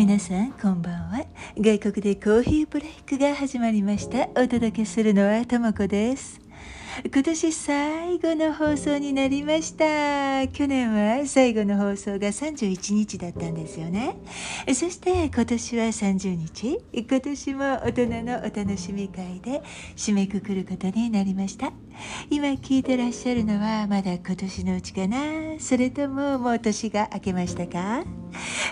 皆さんこんばんは。外国でコーヒーブレイクが始まりました。お届けするのはともこです。今年最後の放送になりました。去年は最後の放送が31日だったんですよね。そして今年は30日。今年も大人のお楽しみ会で締めくくることになりました。今聞いてらっしゃるのはまだ今年のうちかな。それとももう年が明けましたか？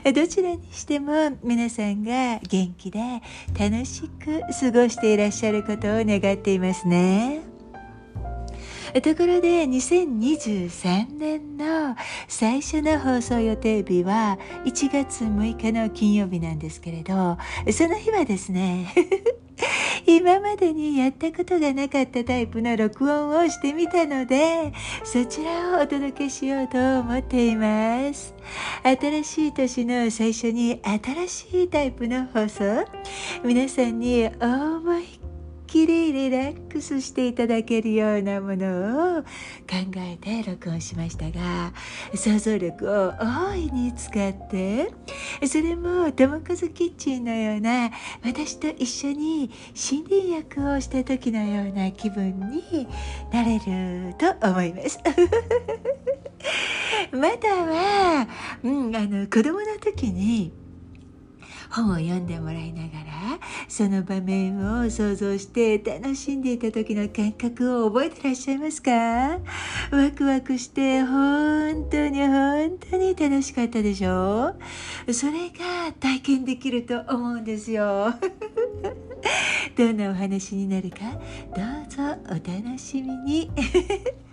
どちらにしても皆さんが元気で楽しく過ごしていらっしゃることを願っていますね。ところで2023年の最初の放送予定日は1月6日の金曜日なんですけれどその日はですね 今までにやったことがなかったタイプの録音をしてみたのでそちらをお届けしようと思っています。新しい年の最初に新しいタイプの放送皆さんに思いきりリラックスしていただけるようなものを考えて録音しましたが想像力を大いに使ってそれも友和キッチンのような私と一緒に森林役をした時のような気分になれると思います。または、うん、あの子供の時に本を読んでもらいながらその場面を想像して楽しんでいた時の感覚を覚えてらっしゃいますか？ワクワクして本当に本当に楽しかったでしょ？それが体験できると思うんですよ。どんなお話になるかどうぞお楽しみに。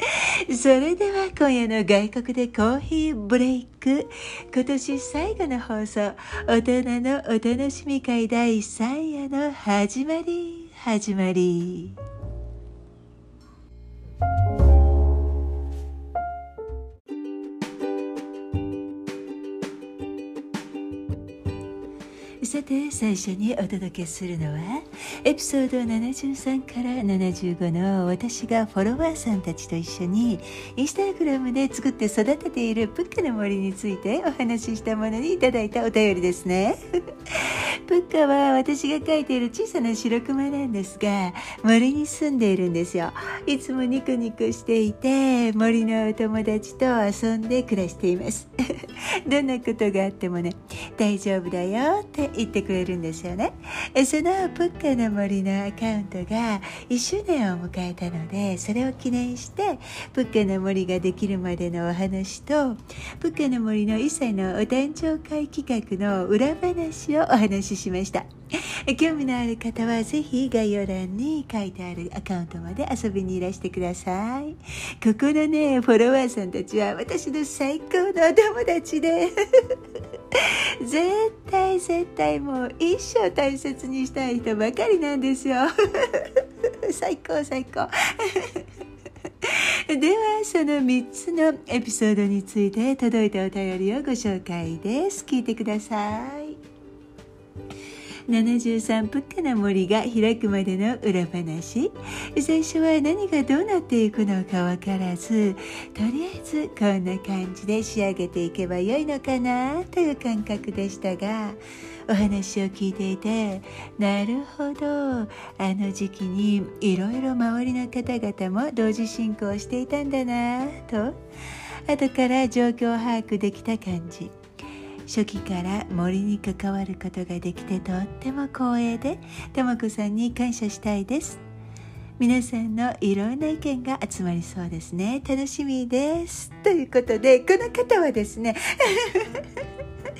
それでは今夜の外国でコーヒーブレイク。今年最後の放送。大人のお楽しみ会第3夜の始まり。始まり。さて最初にお届けするのはエピソード73から75の私がフォロワーさんたちと一緒にインスタグラムで作って育てているプッカの森についてお話ししたものにいただいたお便りですねプッカは私が描いている小さな白熊なんですが森に住んでいるんですよいつもニコニコしていて森のお友達と遊んで暮らしていますどんなことがあってもね大丈夫だよって言ってくれるんですよね。そのプッカの森のアカウントが1周年を迎えたのでそれを記念してプッカの森ができるまでのお話とプッカの森の1歳のお誕生会企画の裏話をお話ししました。興味のある方はぜひ概要欄に書いてあるアカウントまで遊びにいらしてください。ここのねフォロワーさんたちは私の最高のお友達で 絶対絶対もう一生大切にしたい人ばかりなんですよ。最 高最高。ではその3つのエピソードについて届いたお便りをご紹介です。聞いてください。73プッカな森が開くまでの裏話。最初は何がどうなっていくのか分からずとりあえずこんな感じで仕上げていけばよいのかなという感覚でしたがお話を聞いていてなるほど。あの時期にいろいろ周りの方々も同時進行していたんだなと。後から状況を把握できた感じ。初期から森に関わることができてとっても光栄でとも子さんに感謝したいです。皆さんのいろんな意見が集まりそうですね。楽しみです。ということでこの方はですね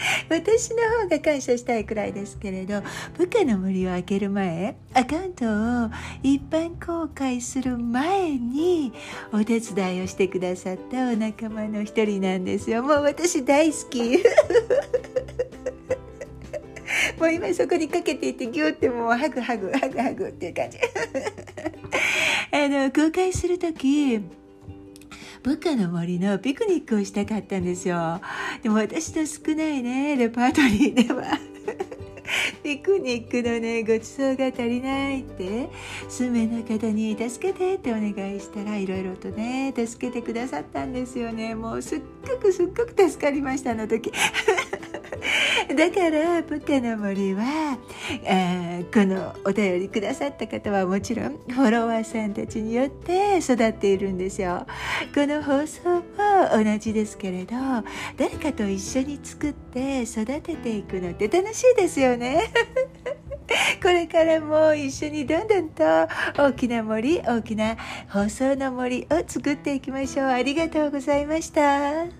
私の方が感謝したいくらいですけれど部下の森を開ける前アカウントを一般公開する前にお手伝いをしてくださったお仲間の一人なんですよ。もう私大好き。もう今そこにかけていてギューってもうハグハグハグハグっていう感じ。あの公開する時部下の森のピクニックをしたかったんですよ。でも私の少ないねレパートリーでは。ピクニックのねごちそうが足りないって数名の方に助けてってお願いしたらいろいろとね助けてくださったんですよね。もうすっごくすっごく助かりましたあの時。だから部下の森はあこのお便りくださった方はもちろんフォロワーさんたちによって育っているんですよ。この放送も同じですけれど誰かと一緒に作って育てていくのって楽しいですよね。これからも一緒にどんどんと大きな森大きな放送の森を作っていきましょう。ありがとうございました。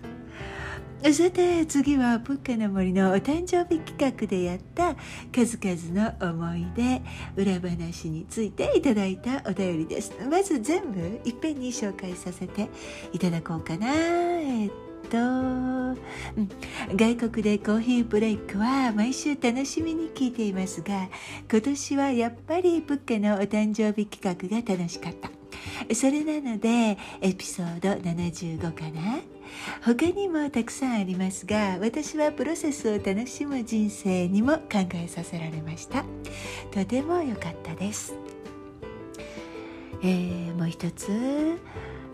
さて次はプッカの森のお誕生日企画でやった数々の思い出裏話についていただいたお便りです。まず全部いっぺんに紹介させていただこうかな。えっと、うん、外国でコーヒーブレイクは毎週楽しみに聞いていますが今年はやっぱりプッカのお誕生日企画が楽しかった。それなのでエピソード75かな？他にもたくさんありますが私はプロセスを楽しむ人生にも考えさせられました。とても良かったです、えー、もう一つ。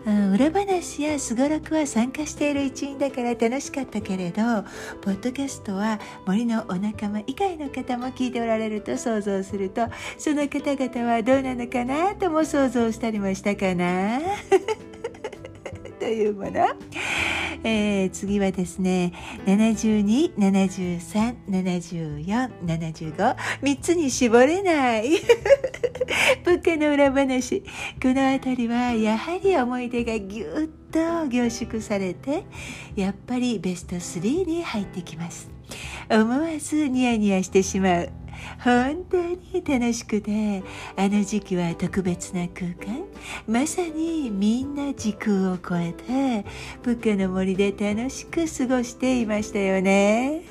裏話やすごろくは参加している一員だから楽しかったけれどポッドキャストは森のお仲間以外の方も聞いておられると想像するとその方々はどうなのかなとも想像したりもしたかな。というもの。えー、次はですね72、73、74、75 3つに絞れない。物価の裏話。この辺りはやはり思い出がぎゅっと凝縮されてやっぱりベスト3に入ってきます。思わずニヤニヤしてしまう。本当に楽しくてあの時期は特別な空間。まさにみんな時空を超えてプッカの森で楽しく過ごしていましたよね。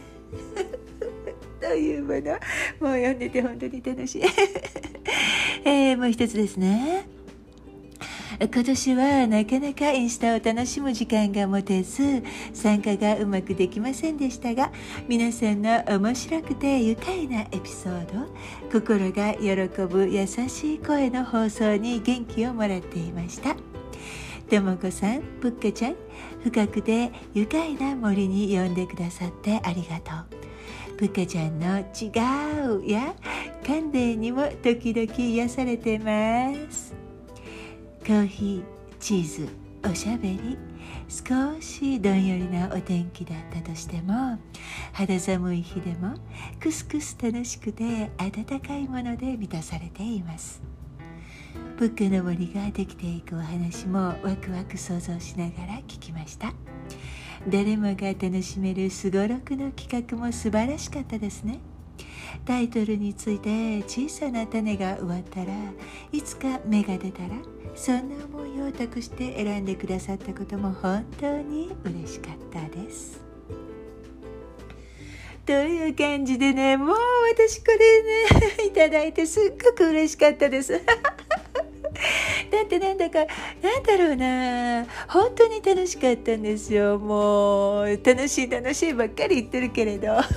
というもの。もう読んでて本当に楽しい、えー、もう一つですね。今年はなかなかインスタを楽しむ時間が持てず参加がうまくできませんでしたが皆さんの面白くて愉快なエピソード心が喜ぶ優しい声の放送に元気をもらっていました。ともこさんぷっかちゃん深くて愉快な森に呼んでくださってありがとう。ぷっかちゃんの「違う」や「カンデにも時々癒されてます。コーヒーチーズおしゃべり。少しどんよりなお天気だったとしても肌寒い日でもクスクス楽しくて温かいもので満たされています。ブックの森ができていくお話もワクワク想像しながら聞きました。誰もが楽しめるすごろくの企画も素晴らしかったですね。タイトルについて小さな種が植わったらいつか芽が出たらそんな思いを託して選んでくださったことも本当に嬉しかったです。という感じでねもう私これね いただいてすっごく嬉しかったです。だってなんだかなんだろうな本当に楽しかったんですよもう。楽しい楽しいばっかり言ってるけれど。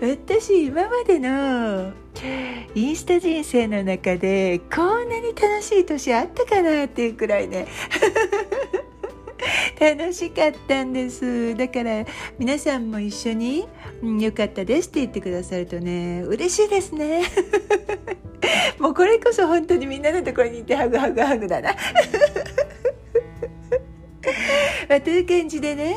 私今までのインスタ人生の中でこんなに楽しい年あったかなっていうくらいね。楽しかったんです。だから皆さんも一緒に、うん、よかったですって言ってくださるとね嬉しいですね。もうこれこそ本当にみんなのところに行ってハグハグハグだな。まあ、という感じでね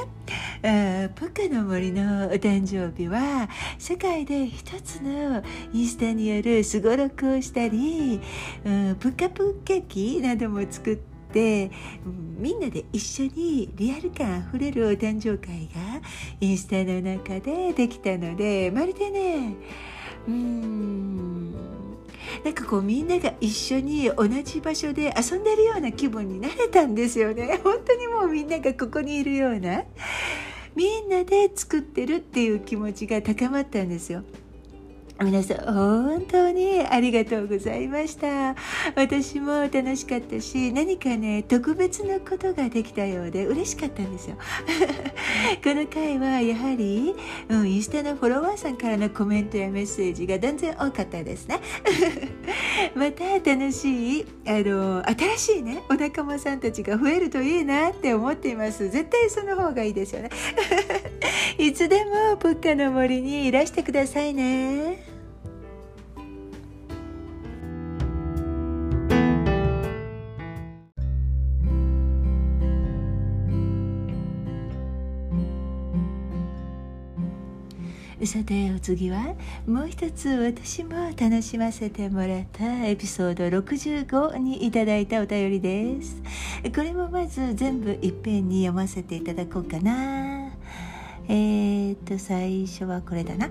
プカの森のお誕生日は世界で一つのインスタによるすごろくをしたり、うん、プカプカ機なども作ってみんなで一緒にリアル感あふれるお誕生会がインスタの中でできたのでまるでねうんなんかこうみんなが一緒に同じ場所で遊んでるような気分になれたんですよね 本当にもうみんながここにいるようなみんなで作ってるっていう気持ちが高まったんですよ。皆さん本当にありがとうございました。私も楽しかったし何かね特別なことができたようで嬉しかったんですよ。この回はやはり、うん、インスタのフォロワーさんからのコメントやメッセージが断然多かったですね。また楽しいあの新しいねお仲間さんたちが増えるといいなって思っています。絶対その方がいいですよね。いつでもプッカの森にいらしてくださいね。さてお次はもう一つ私も楽しませてもらったエピソード65にいただいたお便りです。これもまず全部いっぺんに読ませていただこうかな。えー、っと最初はこれだな。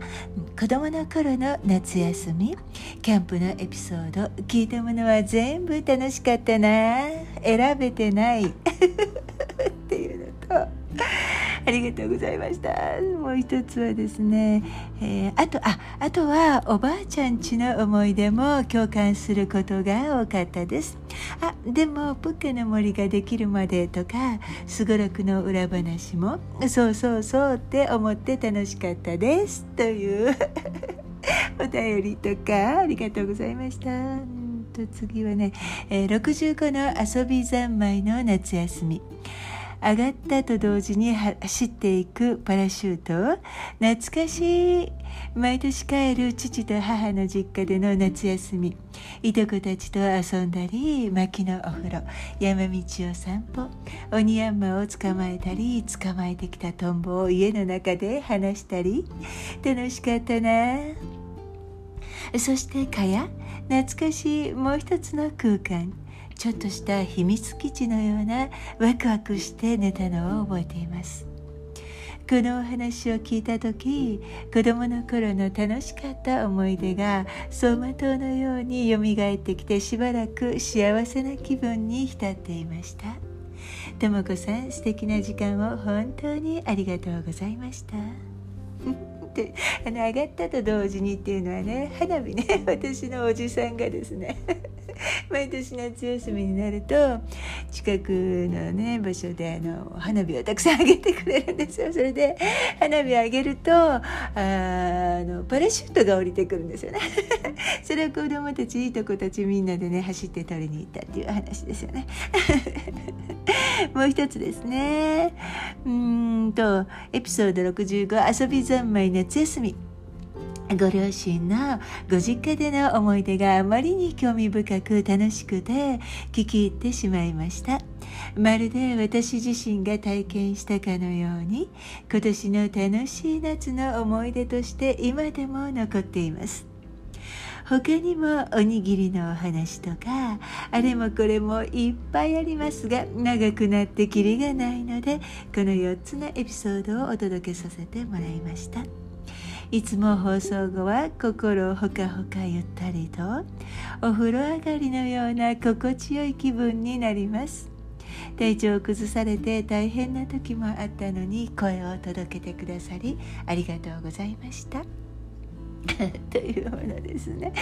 子供の頃の夏休み。キャンプのエピソード。聞いたものは全部楽しかったな。選べてない。っていうのと。ありがとうございました。もう一つはですね、えー、あとああとはおばあちゃんちの思い出も共感することが多かったです。あでもプッケの森ができるまでとかすごろくの裏話もそうそうそうって思って楽しかったです。という お便りとかありがとうございました。と次はね、えー、65の遊び三昧の夏休み。上がったと同時に走っていくパラシュート。懐かしい。毎年帰る父と母の実家での夏休み。いとこたちと遊んだり薪のお風呂。山道を散歩。鬼ヤンマを捕まえたり捕まえてきたトンボを家の中で話したり。楽しかったな。そしてかや。懐かしい。もう一つの空間。ちょっとした秘密基地のようなワクワクして寝たのを覚えています。このお話を聞いた時子供の頃の楽しかった思い出が走馬灯のようによみがえってきてしばらく幸せな気分に浸っていました。とも子さん素敵な時間を本当にありがとうございました。ってあの上がったと同時にっていうのはね花火ね 私のおじさんがですね。毎年夏休みになると近くのね場所であの花火をたくさんあげてくれるんですよ。それで花火をあげるとあのパラシュートが降りてくるんですよね。それを子供たちいいとこたちみんなでね走って取りに行ったっていう話ですよね。もう一つですね。うんとエピソード65遊び三昧夏休み。ご両親のご実家での思い出があまりに興味深く楽しくて聞き入ってしまいましたまるで私自身が体験したかのように今年の楽しい夏の思い出として今でも残っています他にもおにぎりのお話とかあれもこれもいっぱいありますが長くなってきりがないのでこの4つのエピソードをお届けさせてもらいました。いつも放送後は心ほかほかゆったりとお風呂上がりのような心地よい気分になります。体調を崩されて大変な時もあったのに声を届けてくださりありがとうございました。というものですね。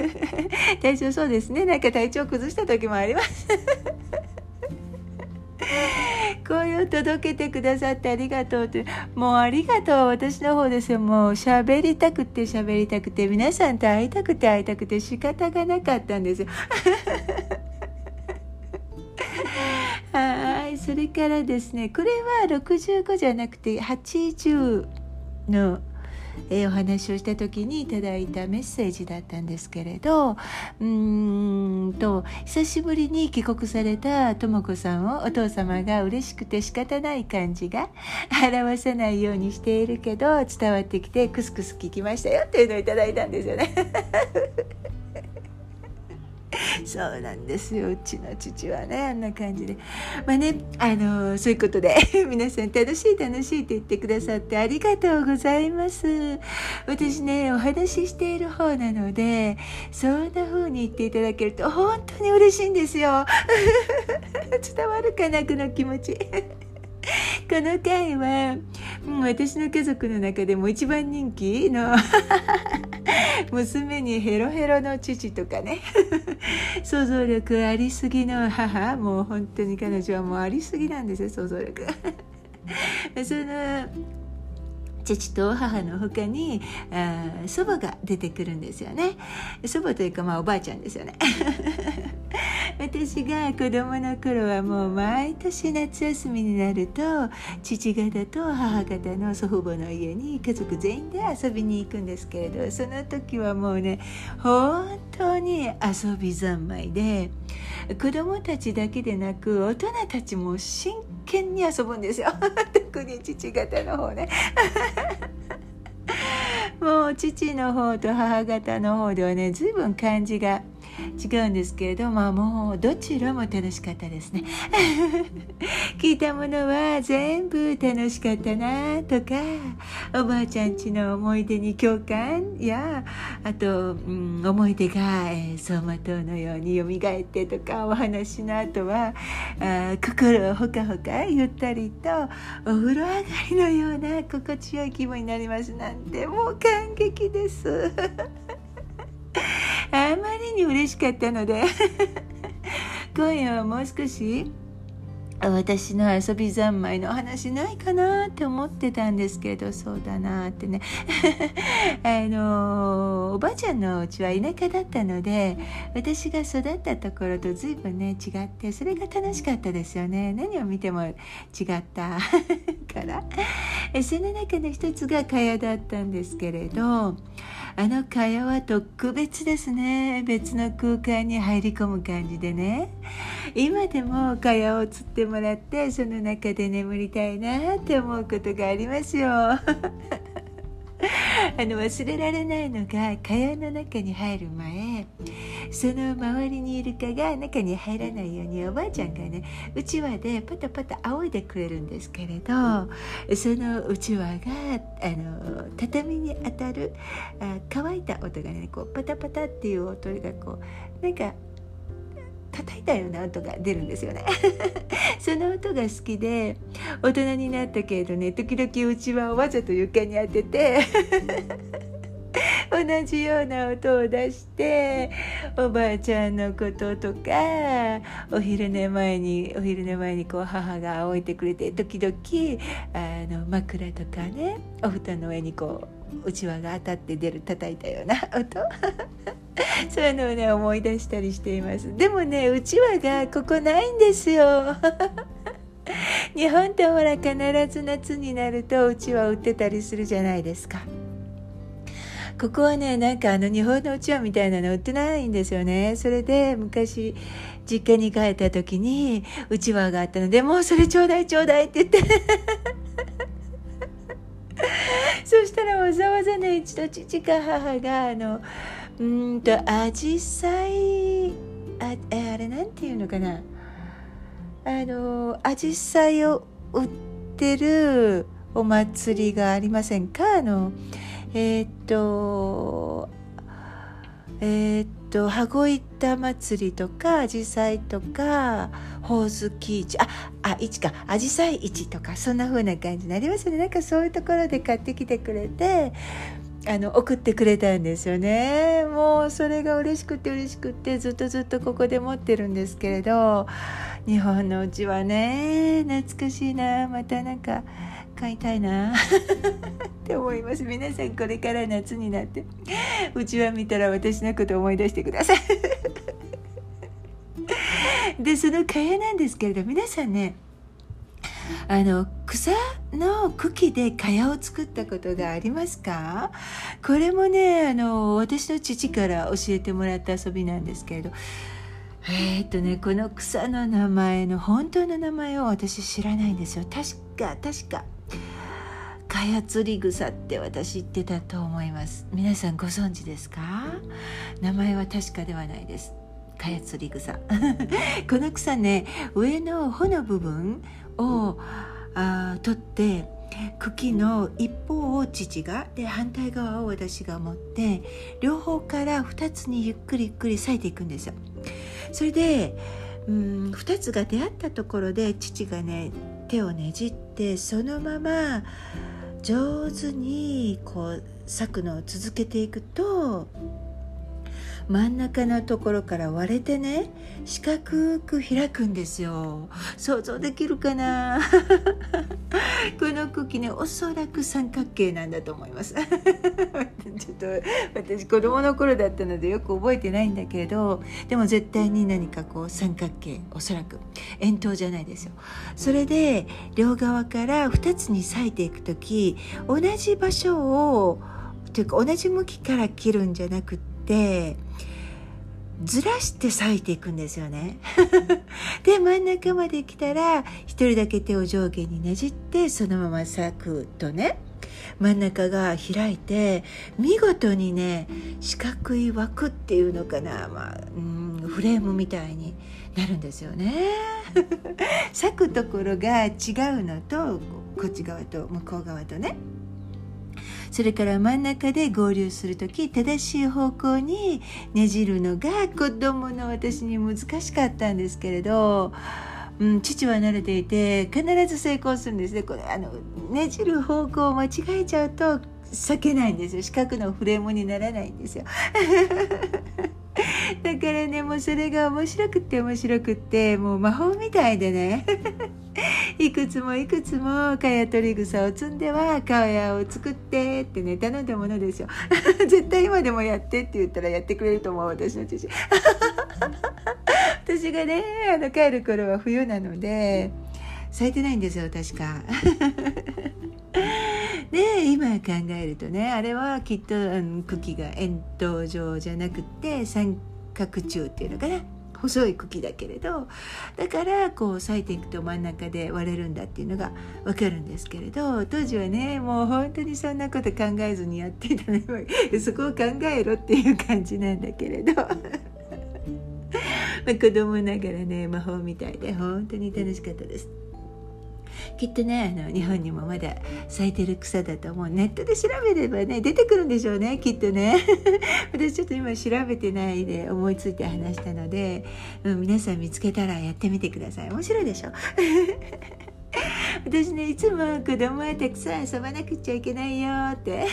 体調そうですね。なんか体調崩した時もあります。声を届けてくださってありがとうってもうありがとう。私の方ですよ。もう喋りたくて喋りたくて。皆さんと会いたくて会いたくて仕方がなかったんですよ。はい。それからですね。これは65じゃなくて80のえー、お話をした時にいただいたメッセージだったんですけれどうーんと久しぶりに帰国されたとも子さんをお父様が嬉しくて仕方ない感じが表さないようにしているけど伝わってきてクスクス聞きましたよっていうのをいただいたんですよね。そうなんですよ。うちの父はねあんな感じで。まあねあのそういうことで 皆さん楽しい楽しいって言ってくださってありがとうございます。私ねお話ししている方なのでそんな風に言っていただけると本当に嬉しいんですよ。伝わるかなこの気持ち。この回は、う、私の家族の中でも一番人気の 娘にヘロヘロの父とかね 想像力ありすぎの母もう本当に彼女はもうありすぎなんですよ想像力。その父と母の他に祖母が出てくるんですよね。祖母というかまあおばあちゃんですよね。私が子供の頃はもう毎年夏休みになると父方と母方の祖父母の家に家族全員で遊びに行くんですけれどその時はもうね本当に遊び三昧で子供たちだけでなく大人たちも真剣に遊ぶんですよ。特に父方の方ね。もう父の方と母方の方ではね随分感じが違うんですけれどまあもうどちらも楽しかったですね 聞いたものは全部楽しかったなとかおばあちゃんちの思い出に共感やあと、うん、思い出が、えー、走馬灯のようによみがえってとかお話の後はあ心をほかほかゆったりとお風呂上がりのような心地よい気分になりますなんてもう感激です。あまりに嬉しかったので 今夜はもう少し。私の遊び三昧の話ないかなって思ってたんですけどそうだなってね。あのおばあちゃんのうちは田舎だったので私が育ったところと随分ね違ってそれが楽しかったですよね。何を見ても違った から。その中の一つが蚊帳だったんですけれどあの蚊帳は特別ですね。別の空間に入り込む感じでね。今でも蚊帳をつってもらってその中で眠りたいなって思うことがありますよ。あの忘れられないのが蚊帳の中に入る前。その周りにいる蚊が中に入らないようにおばあちゃんがねうちわでパタパタ仰いでくれるんですけれどそのうちわがあの畳に当たるあ乾いた音がねこうパタパタっていう音がこうなんか叩いたような音が出るんですよね。その音が好きで大人になったけれどね時々うちはわざと床に当てて 同じような音を出しておばあちゃんのこととかお昼寝前にお昼寝前にこう母が置いてくれて時々あの枕とかねお布団の上にこううちわが当たって出る叩いたような 音。そういうのをね思い出したりしています。でもねうちわがここないんですよ。日本ってほら必ず夏になるとうちわ売ってたりするじゃないですか。ここはねなんかあの日本のうちわみたいなの売ってないんですよね。それで昔実家に帰った時にうちわがあったのでもうそれちょうだいちょうだいって言って。そしたらわざわざね一度父か母があのうんとアジサイああれなんていうのかな。あのアジサイを売ってるお祭りがありませんか？あのえー、っとえー、っと羽子板祭りとかアジサイとかほおずき市ああ市か。アジサイ市とかそんな風な感じになりますね。なんかそういうところで買ってきてくれてあの送ってくれたんですよね。もうそれが嬉しくて嬉しくてずっとずっとここで持ってるんですけれど日本のうちはね懐かしいな。またなんか買いたいな。って思います。皆さんこれから夏になってうちわ見たら私のこと思い出してください。でその蚊帳なんですけれど皆さんねあの草の茎で蚊帳を作ったことがありますか？これもねあの私の父から教えてもらった遊びなんですけれど。えー、っとねこの草の名前の本当の名前を私知らないんですよ。確か確かカヤツリ草って私言ってたと思います。皆さんご存知ですか？名前は確かではないです。カヤツリ草。この草ね上の穂の部分をあ取って茎の一方を父がで反対側を私が持って両方から2つにゆっくりゆっくり裂いていくんですよ。それでうん2つが出会ったところで父がね手をねじってそのまま上手にこう裂くのを続けていくと真ん中のところから割れてね四角く開くんですよ。想像できるかな？この茎ねおそらく三角形なんだと思います。ちょっと私子供の頃だったのでよく覚えてないんだけれどでも絶対に何かこう三角形おそらく。円筒じゃないですよ。それで両側から2つに裂いていく時同じ場所をというか同じ向きから切るんじゃなくってずらして裂いていくんですよね。で真ん中まで来たら一人だけ手を上下にねじってそのまま裂くとね真ん中が開いて見事にね四角い枠っていうのかな、まあ、うんフレームみたいになるんですよね。裂くところが違うのとこっち側と向こう側とね。それから真ん中で合流する時正しい方向にねじるのが子供の私に難しかったんですけれど、うん、父は慣れていて必ず成功するんですね。これあのねじる方向を間違えちゃうと避けないんですよ。四角のフレームにならないんですよ。だからねもうそれが面白くって面白くってもう魔法みたいでね。いくつもいくつもかや取り草を積んでは顔屋を作ってってね頼んだものですよ。絶対今でもやってって言ったらやってくれると思う私の父。私がねあの帰る頃は冬なので咲いてないんですよ確か。で今考えるとねあれはきっと、うん、茎が円筒状じゃなくて三角柱っていうのかな。細い茎だけれどだからこう咲いていくと真ん中で割れるんだっていうのが分かるんですけれど当時はねもう本当にそんなこと考えずにやっていたので そこを考えろっていう感じなんだけれど ま子供ながらね魔法みたいで本当に楽しかったです。きっとねあの日本にもまだ咲いてる草だと思う。ネットで調べればね出てくるんでしょうねきっとね。私ちょっと今調べてないで思いついて話したので、うん、皆さん見つけたらやってみてください。面白いでしょ？私ねいつも子供はたくさん遊ばなくちゃいけないよって。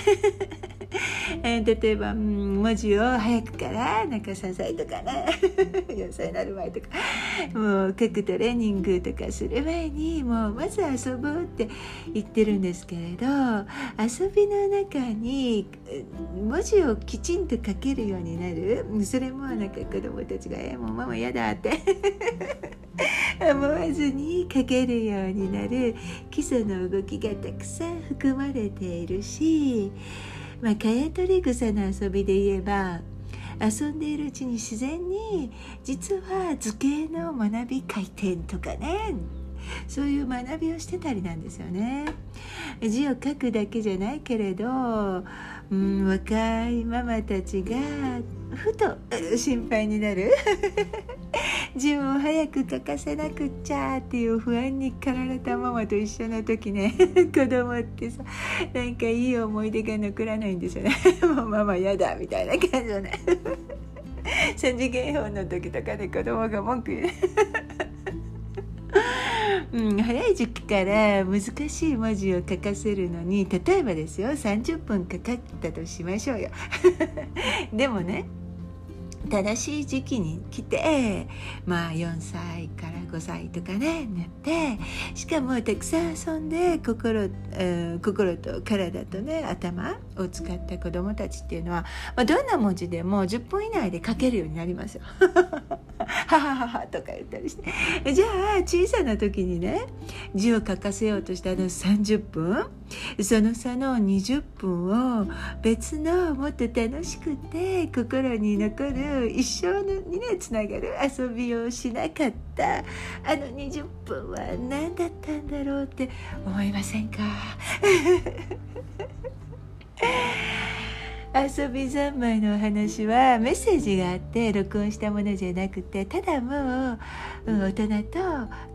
え例えば、文字を早くからなんか3歳とかね4歳になる前とかもう書くトレーニングとかする前にもうまず遊ぼうって言ってるんですけれど遊びの中に文字をきちんと書けるようになる。それもなんか子供たちが「えもうママ嫌だ」って。思わずに書けるようになる。基礎の動きがたくさん含まれているしまあ、カヤトリ草の遊びで言えば遊んでいるうちに自然に実は図形の学び回転とかねそういう学びをしてたりなんですよね。字を書くだけじゃないけれど、うん、若いママたちがふと心配になる。字を早く書かせなくっちゃっていう不安に駆られたママと一緒の時ね。子供ってさなんかいい思い出が残らないんですよね。もうママ嫌だみたいな感じのね。三次元法の時とかで子供が文句言う。うん、早い時期から難しい文字を書かせるのに例えばですよ30分かかったとしましょうよ でもね正しい時期に来てまあ4歳から5歳とかねなってしかもたくさん遊んで心,、えー、心と体とね頭を使った子どもたちっていうのは、まあ、どんな文字でも10分以内で書けるようになりますよ。ははははとか言ったりして。じゃあ小さな時にね字を書かせようとしたあの30分。その差の20分を別のもっと楽しくて心に残る一生にねつながる遊びをしなかった。あの20分は何だったんだろうって思いませんか？遊び三昧のお話はメッセージがあって録音したものじゃなくてただもう、大人と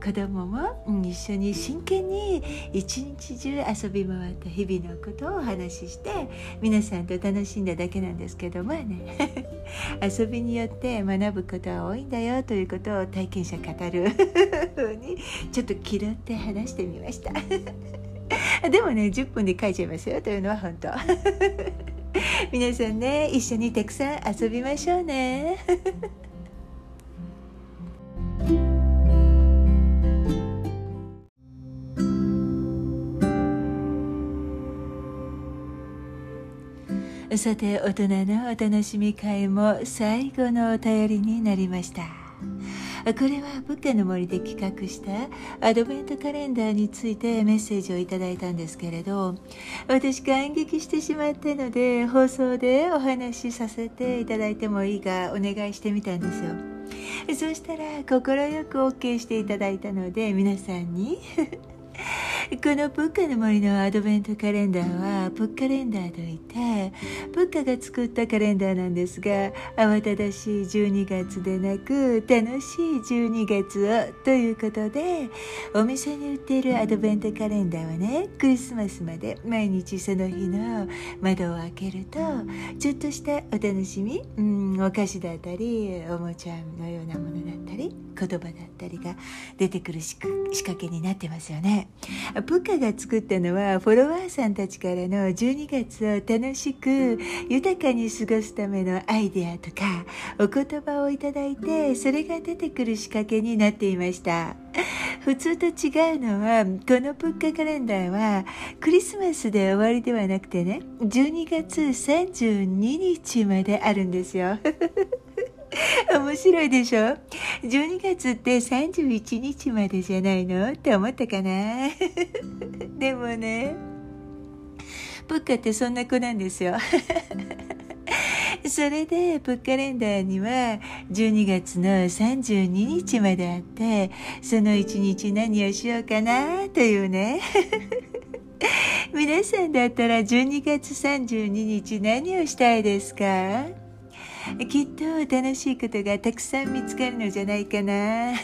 子供も、一緒に真剣に一日中遊び回った日々のことをお話しして皆さんと楽しんだだけなんですけどまあね。遊びによって学ぶことは多いんだよということを体験者語る。にちょっと気取って話してみました。でもね10分で書いちゃいますよというのは本当。皆さんね一緒にたくさん遊びましょうね。さて大人のお楽しみ会も最後のお便りになりました。れは仏家の森で企画したアドベントカレンダーについてメッセージをいただいたんですけれど私感激してしまったので放送でお話しさせていただいてもいいかお願いしてみたんですよ。そしたら快く OK していただいたので皆さんに このプッカの森のアドベントカレンダーはプッカレンダーといってプッカが作ったカレンダーなんですが慌ただしい12月でなく楽しい12月をということでお店に売っているアドベントカレンダーはねクリスマスまで毎日その日の窓を開けるとちょっとしたお楽しみ、うん、お菓子だったりおもちゃのようなものだったり言葉だったりが出てくる仕掛けになってますよね。プカが作ったのはフォロワーさんたちからの12月を楽しく豊かに過ごすためのアイデアとかお言葉をいただいてそれが出てくる仕掛けになっていました。普通と違うのはこのプッカカレンダーはクリスマスで終わりではなくてね12月32日まであるんですよ 面白いでしょ ?12 月って31日までじゃないの？って思ったかな？でもね、プッカってそんな子なんですよ。それで、プッカレンダーには12月の32日まであって、その1日何をしようかなというね。皆さんだったら12月32日何をしたいですか？きっと楽しいことがたくさん見つかるのじゃないかな。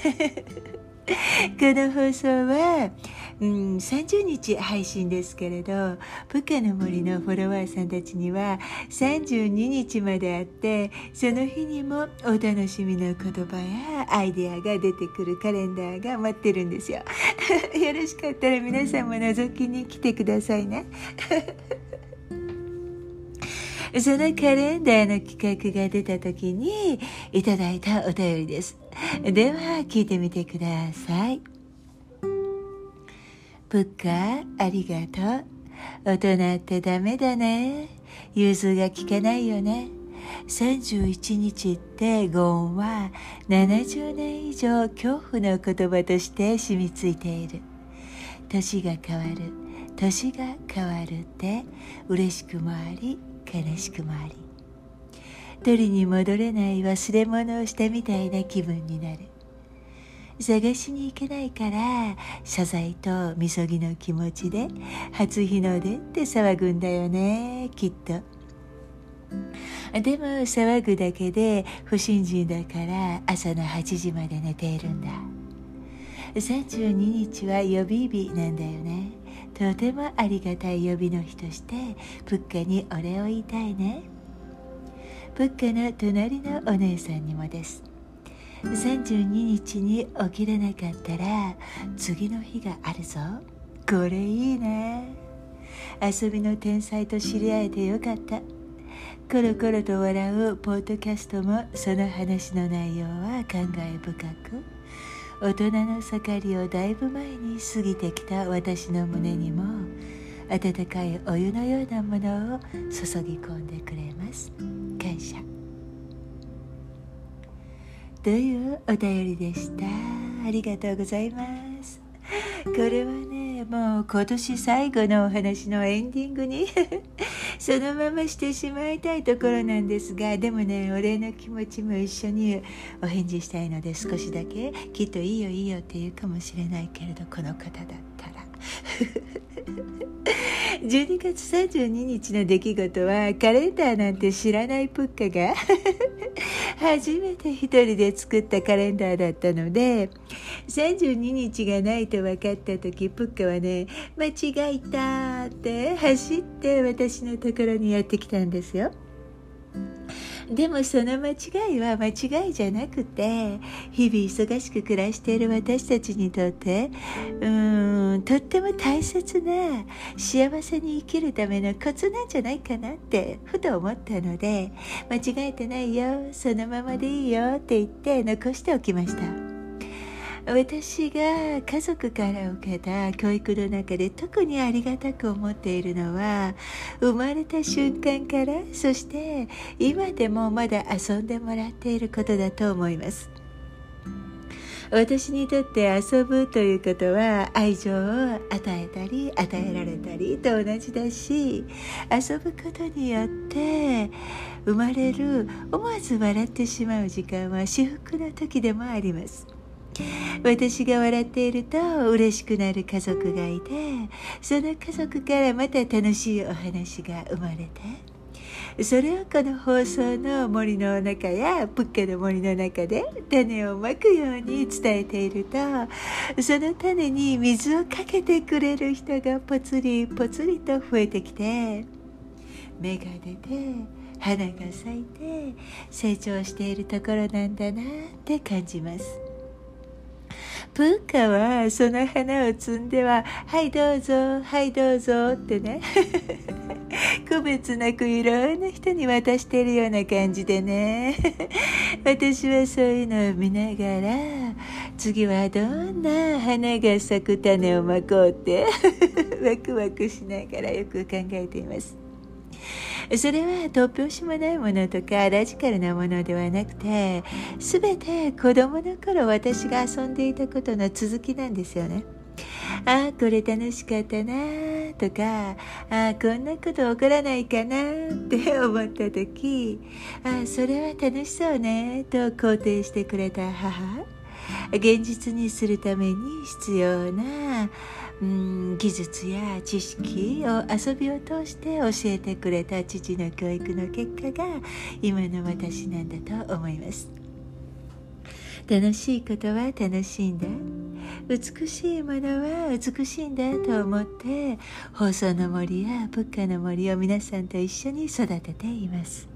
この放送は、うん、30日配信ですけれどプカの森のフォロワーさんたちには32日まであってその日にもお楽しみの言葉やアイデアが出てくるカレンダーが待ってるんですよ。よろしかったら皆さんも覗きに来てくださいね。そのカレンダーの企画が出た時にいただいたお便りです。では聞いてみてください。プッカありがとう。大人ってダメだね。融通が効かないよね。31日ってゴ音は70年以上恐怖の言葉として染みついている。年が変わる。年が変わるって嬉しくもあり悲しくもあり取りに戻れない忘れ物をしたみたいな気分になる。探しに行けないから謝罪とみそぎの気持ちで初日の出って騒ぐんだよねきっと。でも騒ぐだけで不信心だから朝の8時まで寝ているんだ。32日は予備日なんだよね。とてもありがたい呼びの日としてプッカにお礼を言いたいね。プッカの隣のお姉さんにもです。32日に起きれなかったら次の日があるぞ。これいいね。遊びの天才と知り合えてよかった。コロコロと笑うポッドキャストもその話の内容は感慨深く。大人の盛りをだいぶ前に過ぎてきた私の胸にも温かいお湯のようなものを注ぎ込んでくれます。感謝。というお便りでした。ありがとうございます。これはねもう今年最後のお話のエンディングに そのまましてしまいたいところなんですがでもねお礼の気持ちも一緒にお返事したいので少しだけきっといいよいいよって言うかもしれないけれどこの方だったら。12月32日の出来事はカレンダーなんて知らないプッカが 初めて一人で作ったカレンダーだったので32日がないと分かった時プッカはね間違えたって走って私のところにやってきたんですよ。でもその間違いは間違いじゃなくて日々忙しく暮らしている私たちにとってうんとっても大切な幸せに生きるためのコツなんじゃないかなってふと思ったので間違えてないよそのままでいいよって言って残しておきました。私が家族から受けた教育の中で特にありがたく思っているのは生まれた瞬間からそして今でもまだ遊んでもらっていることだと思います私にとって遊ぶということは愛情を与えたり与えられたりと同じだし遊ぶことによって生まれる思わず笑ってしまう時間は至福の時でもあります。私が笑っていると嬉しくなる家族がいてその家族からまた楽しいお話が生まれてそれをこの放送の森の中やプッカの森の中で種をまくように伝えているとその種に水をかけてくれる人がぽつりぽつりと増えてきて芽が出て花が咲いて成長しているところなんだなって感じます。文化はその花を摘んでは「はいどうぞはいどうぞ」ってね。区別なくいろんな人に渡してるような感じでね。私はそういうのを見ながら次はどんな花が咲く種をまこうって ワクワクしながらよく考えています。それは突拍子もないものとかラジカルなものではなくて全て子供の頃私が遊んでいたことの続きなんですよね。ああこれ楽しかったなとかああこんなこと起こらないかなって 思った時ああそれは楽しそうねと肯定してくれた母現実にするために必要なうん技術や知識を遊びを通して教えてくれた父の教育の結果が今の私なんだと思います。楽しいことは楽しいんだ。美しいものは美しいんだと思って放送の森や物価の森を皆さんと一緒に育てています。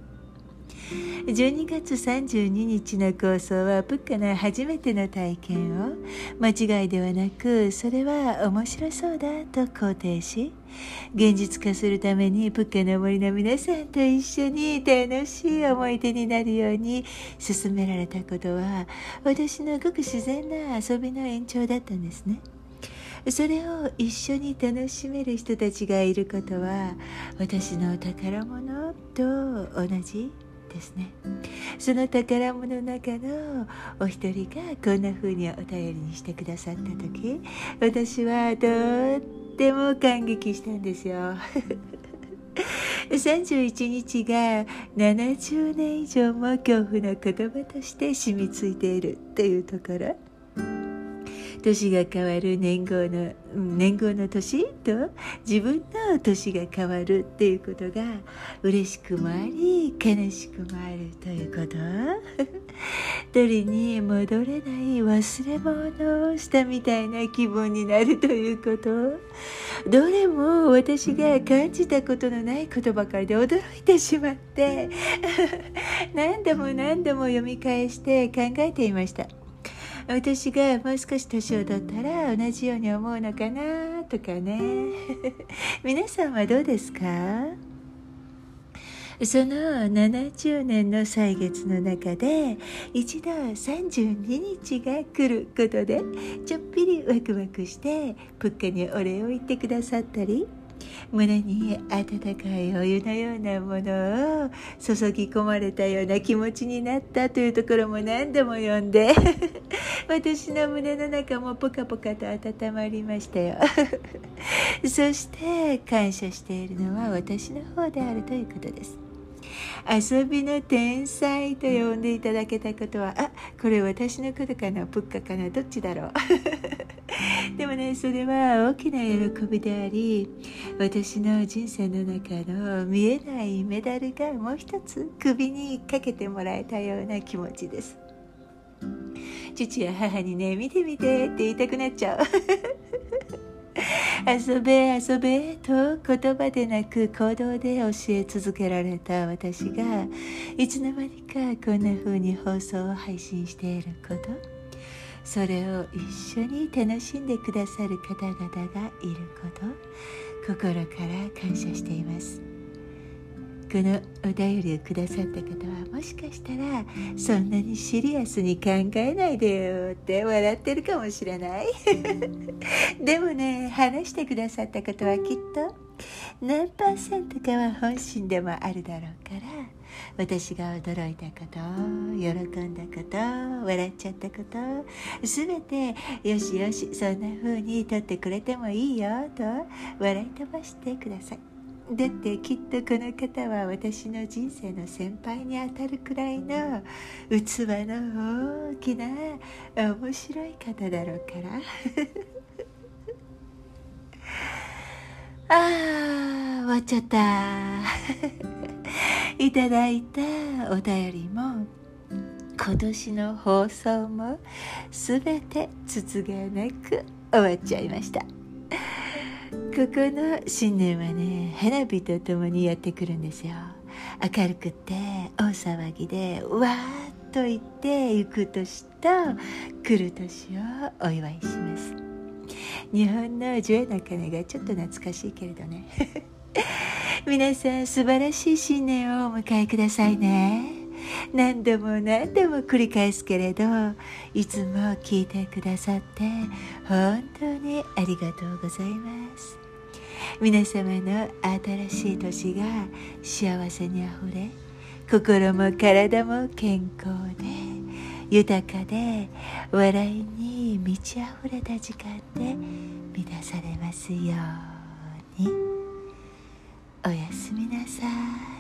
12月32日の構想はプッカの初めての体験を間違いではなくそれは面白そうだと肯定し現実化するためにプッカの森の皆さんと一緒に楽しい思い出になるように進められたことは私のごく自然な遊びの延長だったんですね。それを一緒に楽しめる人たちがいることは私の宝物と同じですね。その宝物の中のお一人がこんな風にお便りにしてくださった時私はとっても感激したんですよ。31日が70年以上も恐怖の言葉として染みついているというところ。年が変わる年号の年号の年と自分の年が変わるっていうことが嬉しくもあり悲しくもあるということ 取りに戻れない忘れ物をしたみたいな気分になるということどれも私が感じたことのないことばかりで驚いてしまって 何度も何度も読み返して考えていました。私がもう少し年を取ったら同じように思うのかなとかね。皆さんはどうですか？その70年の歳月の中で一度32日が来ることでちょっぴりワクワクしてプッカにお礼を言ってくださったり胸に温かいお湯のようなものを注ぎ込まれたような気持ちになったというところも何度も読んで 私の胸の中もポカポカと温まりましたよ。そして感謝しているのは私の方であるということです。遊びの天才と呼んでいただけたことはあこれ私のことかなプッカかなどっちだろう。でもねそれは大きな喜びであり私の人生の中の見えないメダルがもう一つ首にかけてもらえたような気持ちです。父や母にね見て見てって言いたくなっちゃう。遊べ遊べと言葉でなく行動で教え続けられた私がいつの間にかこんな風に放送を配信していることそれを一緒に楽しんでくださる方々がいること心から感謝しています。このお便りをくださった方はもしかしたらそんなにシリアスに考えないでよって笑ってるかもしれない。でもね話してくださったことはきっと何パーセントかは本心でもあるだろうから私が驚いたこと喜んだこと笑っちゃったこと全てよしよしそんな風に撮ってくれてもいいよと笑い飛ばしてくださいだってきっとこの方は私の人生の先輩にあたるくらいの器の大きな面白い方だろうから。あー終わっちゃった。いただいたお便りも今年の放送も全て筒がなく終わっちゃいました。ここの新年はね花火とともにやってくるんですよ。明るくて大騒ぎでわーっと言って行く年と来る年をお祝いします。日本のジョエの鐘がちょっと懐かしいけれどね。皆さん素晴らしい新年をお迎えくださいね。何度も何度も繰り返すけれどいつも聞いてくださって本当にありがとうございます。皆様の新しい年が幸せにあふれ心も体も健康で豊かで笑いに満ち溢れた時間で満たされますように。おやすみなさい。